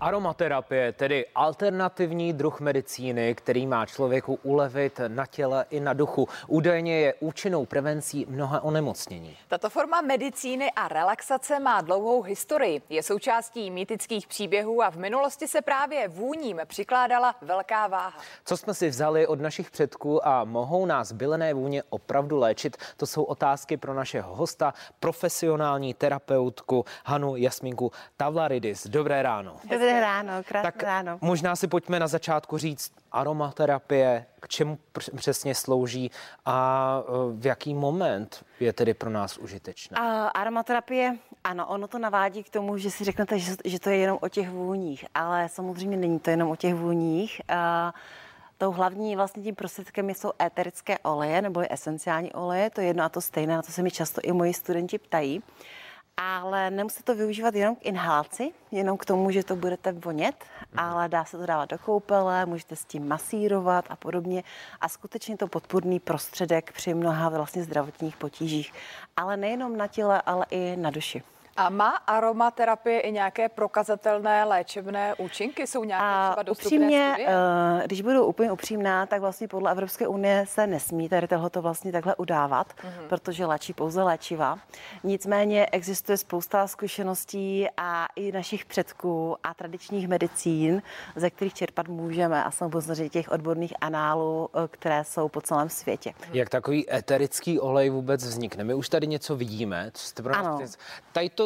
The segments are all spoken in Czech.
Aromaterapie, tedy alternativní druh medicíny, který má člověku ulevit na těle i na duchu, údajně je účinnou prevencí mnoha onemocnění. Tato forma medicíny a relaxace má dlouhou historii. Je součástí mýtických příběhů a v minulosti se právě vůním přikládala velká váha. Co jsme si vzali od našich předků a mohou nás bylené vůně opravdu léčit, to jsou otázky pro našeho hosta, profesionální terapeutku Hanu Jasminku Tavlaridis. Dobré ráno. Dobré Dobré ráno, krásné tak ráno. Možná si pojďme na začátku říct aromaterapie, k čemu přesně slouží a e, v jaký moment je tedy pro nás užitečná? A, aromaterapie, ano, ono to navádí k tomu, že si řeknete, že, že to je jenom o těch vůních, ale samozřejmě není to jenom o těch vůních. A, Tou hlavní vlastně tím prostředkem jsou éterické oleje nebo esenciální oleje, to je jedno a to stejné, na to se mi často i moji studenti ptají ale nemusíte to využívat jenom k inhalaci, jenom k tomu, že to budete vonět, mm. ale dá se to dávat do koupele, můžete s tím masírovat a podobně a skutečně to podpůrný prostředek při mnoha vlastně zdravotních potížích, ale nejenom na těle, ale i na duši. A má aromaterapie i nějaké prokazatelné léčebné účinky? Jsou nějaké třeba dostupné upřímně, studie? Uh, když budu úplně upřímná, tak vlastně podle Evropské unie se nesmí tady tohoto vlastně takhle udávat, uh-huh. protože léčí pouze léčiva. Nicméně existuje spousta zkušeností a i našich předků a tradičních medicín, ze kterých čerpat můžeme a samozřejmě těch odborných análů, eh, které jsou po celém světě. Jak takový eterický olej vůbec vznikne? My už tady něco vidíme, co jste pro nás Tady to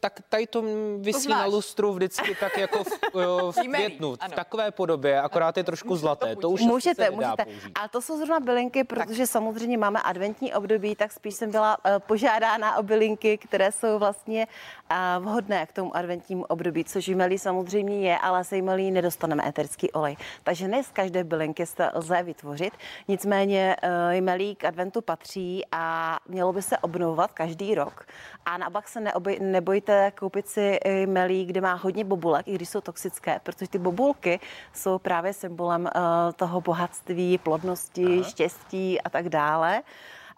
tak tady to vysí to na lustru vždycky tak jako v, v květnu, v takové podobě, akorát je trošku zlaté. To, to už můžete, můžete. Ale to jsou zrovna bylinky, protože tak. samozřejmě máme adventní období, tak spíš jsem byla uh, požádána o bylinky, které jsou vlastně uh, vhodné k tomu adventnímu období, což jmelí samozřejmě je, ale se jmelí nedostaneme eterický olej. Takže ne z každé bylinky se lze vytvořit, nicméně uh, jmelí k adventu patří a mělo by se obnovovat každý rok. A naopak se neoby, nebojte koupit si melí, kde má hodně bobulek, i když jsou toxické, protože ty bobulky jsou právě symbolem uh, toho bohatství, plodnosti, Aha. štěstí a tak dále.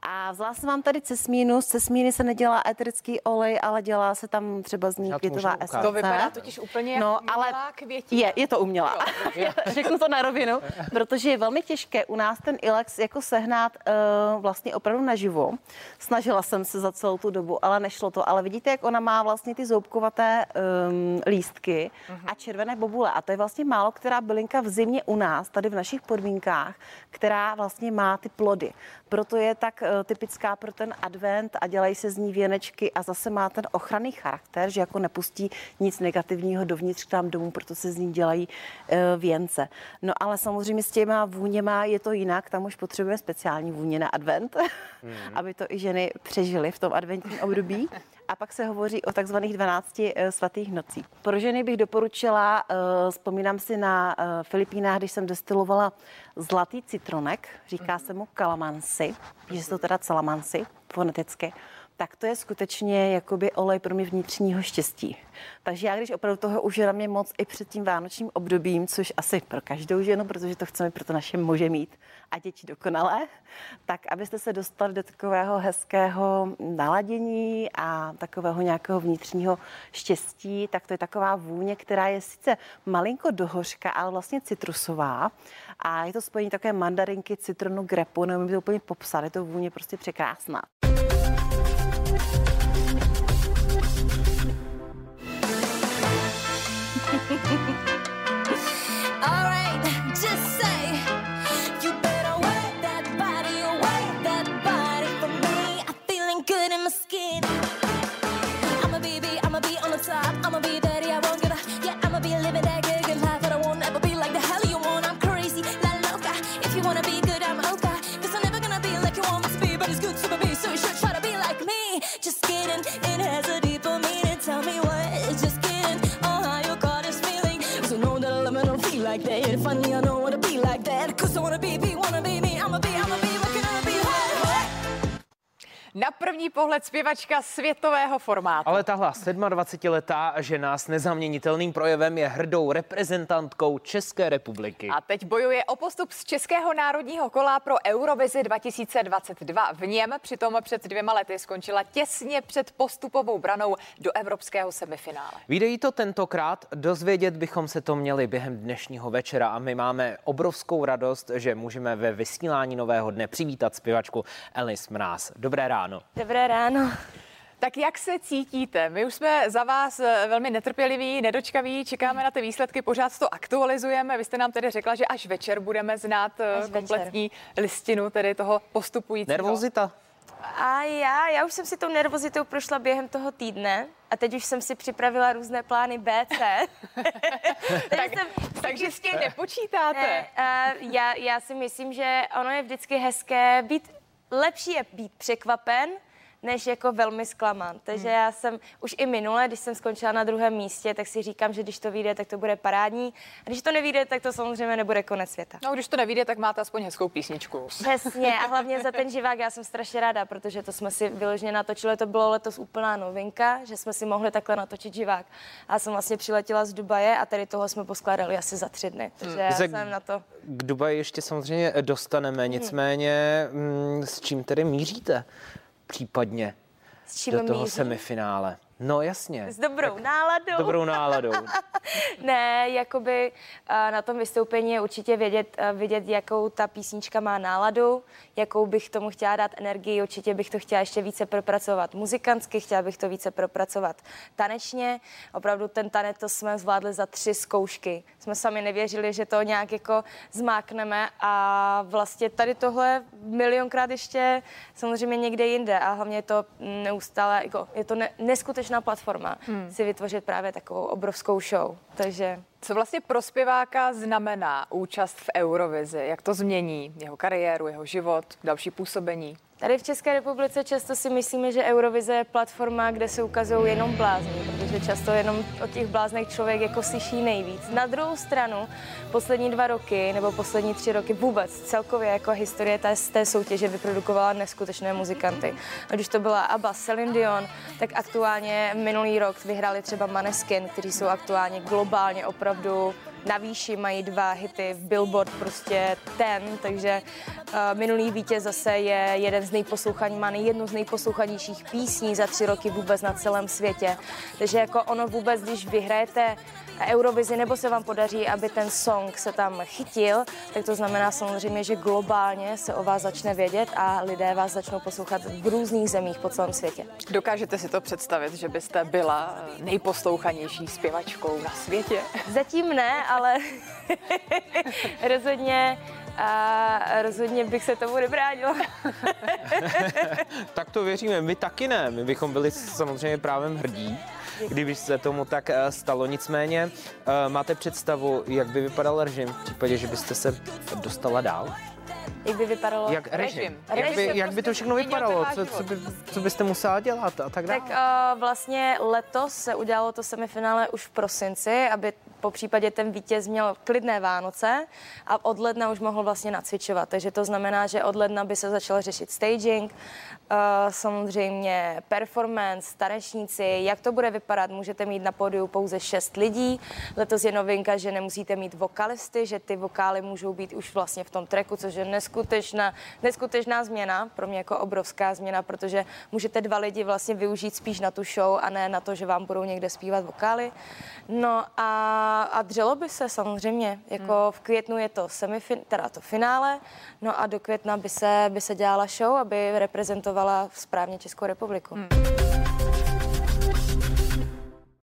A vzala jsem vám tady cesmínu. Z cesmíny se nedělá eterický olej, ale dělá se tam třeba z ní květová esence. To vypadá totiž úplně no, jako ale květina. Je, je to umělá. Řeknu to na rovinu, protože je velmi těžké u nás ten ilex jako sehnat uh, vlastně opravdu naživo. Snažila jsem se za celou tu dobu, ale nešlo to. Ale vidíte, jak ona má vlastně ty zoubkovaté um, lístky uh-huh. a červené bobule. A to je vlastně málo která bylinka v zimě u nás, tady v našich podmínkách, která vlastně má ty plody. Proto je tak typická pro ten advent a dělají se z ní věnečky a zase má ten ochranný charakter, že jako nepustí nic negativního dovnitř k nám domů, proto se z ní dělají uh, věnce. No ale samozřejmě s těma vůněma je to jinak, tam už potřebuje speciální vůně na advent, mm. aby to i ženy přežily v tom adventním období a pak se hovoří o takzvaných 12 eh, svatých nocích. Pro ženy bych doporučila, eh, vzpomínám si na eh, Filipínách, když jsem destilovala zlatý citronek, říká se mu kalamansi, že jsou teda calamansi foneticky, tak to je skutečně jakoby olej pro mě vnitřního štěstí. Takže já, když opravdu toho už je na mě moc i před tím vánočním obdobím, což asi pro každou ženu, protože to chceme pro to naše muže mít a děti dokonalé, tak abyste se dostali do takového hezkého naladění a takového nějakého vnitřního štěstí, tak to je taková vůně, která je sice malinko dohořka, ale vlastně citrusová. A je to spojení také mandarinky, citronu, grepu, nevím to úplně popsat, je to vůně prostě překrásná. All right. funny, I know Na první pohled zpěvačka světového formátu. Ale tahle 27-letá žena s nezaměnitelným projevem je hrdou reprezentantkou České republiky. A teď bojuje o postup z Českého národního kola pro Eurovizi 2022. V něm přitom před dvěma lety skončila těsně před postupovou branou do evropského semifinále. Videí to tentokrát, dozvědět bychom se to měli během dnešního večera a my máme obrovskou radost, že můžeme ve vysílání nového dne přivítat zpěvačku Elis Mráz. Dobré ráno. Dobré ráno. Tak jak se cítíte? My už jsme za vás eh, velmi netrpěliví, nedočkaví, čekáme na ty výsledky, pořád to aktualizujeme. Vy jste nám tedy řekla, že až večer budeme znát eh, až kompletní večer. listinu tedy toho postupujícího. Nervozita? A já, já už jsem si tou nervozitou prošla během toho týdne a teď už jsem si připravila různé plány B, C. tak, jsem, takže s tím nepočítáte? Ne, uh, já, já si myslím, že ono je vždycky hezké být, lepší je být překvapen, než jako velmi zklamán. Takže hmm. já jsem už i minule, když jsem skončila na druhém místě, tak si říkám, že když to vyjde, tak to bude parádní. A když to nevíde, tak to samozřejmě nebude konec světa. No, když to nevíde, tak máte aspoň hezkou písničku. Přesně. A hlavně za ten živák já jsem strašně ráda, protože to jsme si vyloženě natočili. To bylo letos úplná novinka, že jsme si mohli takhle natočit živák. A já jsem vlastně přiletěla z Dubaje a tady toho jsme poskládali asi za tři dny. Takže hmm. já jsem na to. K Dubaji ještě samozřejmě dostaneme, hmm. nicméně hmm. s čím tedy míříte? Případně do toho míří? semifinále. No jasně. S dobrou tak, náladou. Dobrou náladou. ne, jakoby na tom vystoupení je určitě vědět, vidět, jakou ta písnička má náladu, jakou bych tomu chtěla dát energii, určitě bych to chtěla ještě více propracovat muzikantsky, chtěla bych to více propracovat tanečně. Opravdu ten tanec to jsme zvládli za tři zkoušky. Jsme sami nevěřili, že to nějak jako zmákneme a vlastně tady tohle milionkrát ještě samozřejmě někde jinde a hlavně je to neustále, jako, je to ne, neskutečné úspěšná platforma hmm. si vytvořit právě takovou obrovskou show. Takže co vlastně pro zpěváka znamená účast v Eurovizi? Jak to změní jeho kariéru, jeho život, další působení? Tady v České republice často si myslíme, že Eurovize je platforma, kde se ukazují jenom blázni, protože často jenom o těch bláznech člověk jako slyší nejvíc. Na druhou stranu, poslední dva roky nebo poslední tři roky vůbec celkově jako historie té, té soutěže vyprodukovala neskutečné muzikanty. Ať už to byla ABBA, Celine Dion, tak aktuálně minulý rok vyhráli třeba Maneskin, kteří jsou aktuálně globálně opravdu na výši, mají dva hity v Billboard, prostě ten, takže uh, minulý vítěz zase je jeden z nejposlouchaní, má jednu z nejposlouchanějších písní za tři roky vůbec na celém světě. Takže jako ono vůbec, když vyhrajete Eurovizi nebo se vám podaří, aby ten song se tam chytil, tak to znamená samozřejmě, že globálně se o vás začne vědět a lidé vás začnou poslouchat v různých zemích po celém světě. Dokážete si to představit, že byste byla nejposlouchanější zpěvačkou na světě? Zatím ne, ale rozhodně a rozhodně bych se tomu nebránila. tak to věříme, my taky ne, my bychom byli samozřejmě právem hrdí kdyby se tomu tak eh, stalo. Nicméně eh, máte představu, jak by vypadal režim v případě, že byste se dostala dál? Jak by vypadalo? Jak režim. režim. Jak, by, jak by to všechno vypadalo? Co, co, by, co byste musela dělat a tak dále? Tak uh, vlastně letos se udělalo to semifinále už v prosinci, aby po případě ten vítěz měl klidné Vánoce a od ledna už mohl vlastně nacvičovat. Takže to znamená, že od ledna by se začal řešit staging, uh, samozřejmě performance, tanečníci, jak to bude vypadat. Můžete mít na pódiu pouze šest lidí. Letos je novinka, že nemusíte mít vokalisty, že ty vokály můžou být už vlastně v tom treku, což je neskutečná, neskutečná změna, pro mě jako obrovská změna, protože můžete dva lidi vlastně využít spíš na tu show a ne na to, že vám budou někde zpívat vokály. No a, a dřelo by se samozřejmě, jako hmm. v květnu je to semifin, teda to finále, no a do května by se, by se dělala show, aby reprezentovala správně Českou republiku. Hmm.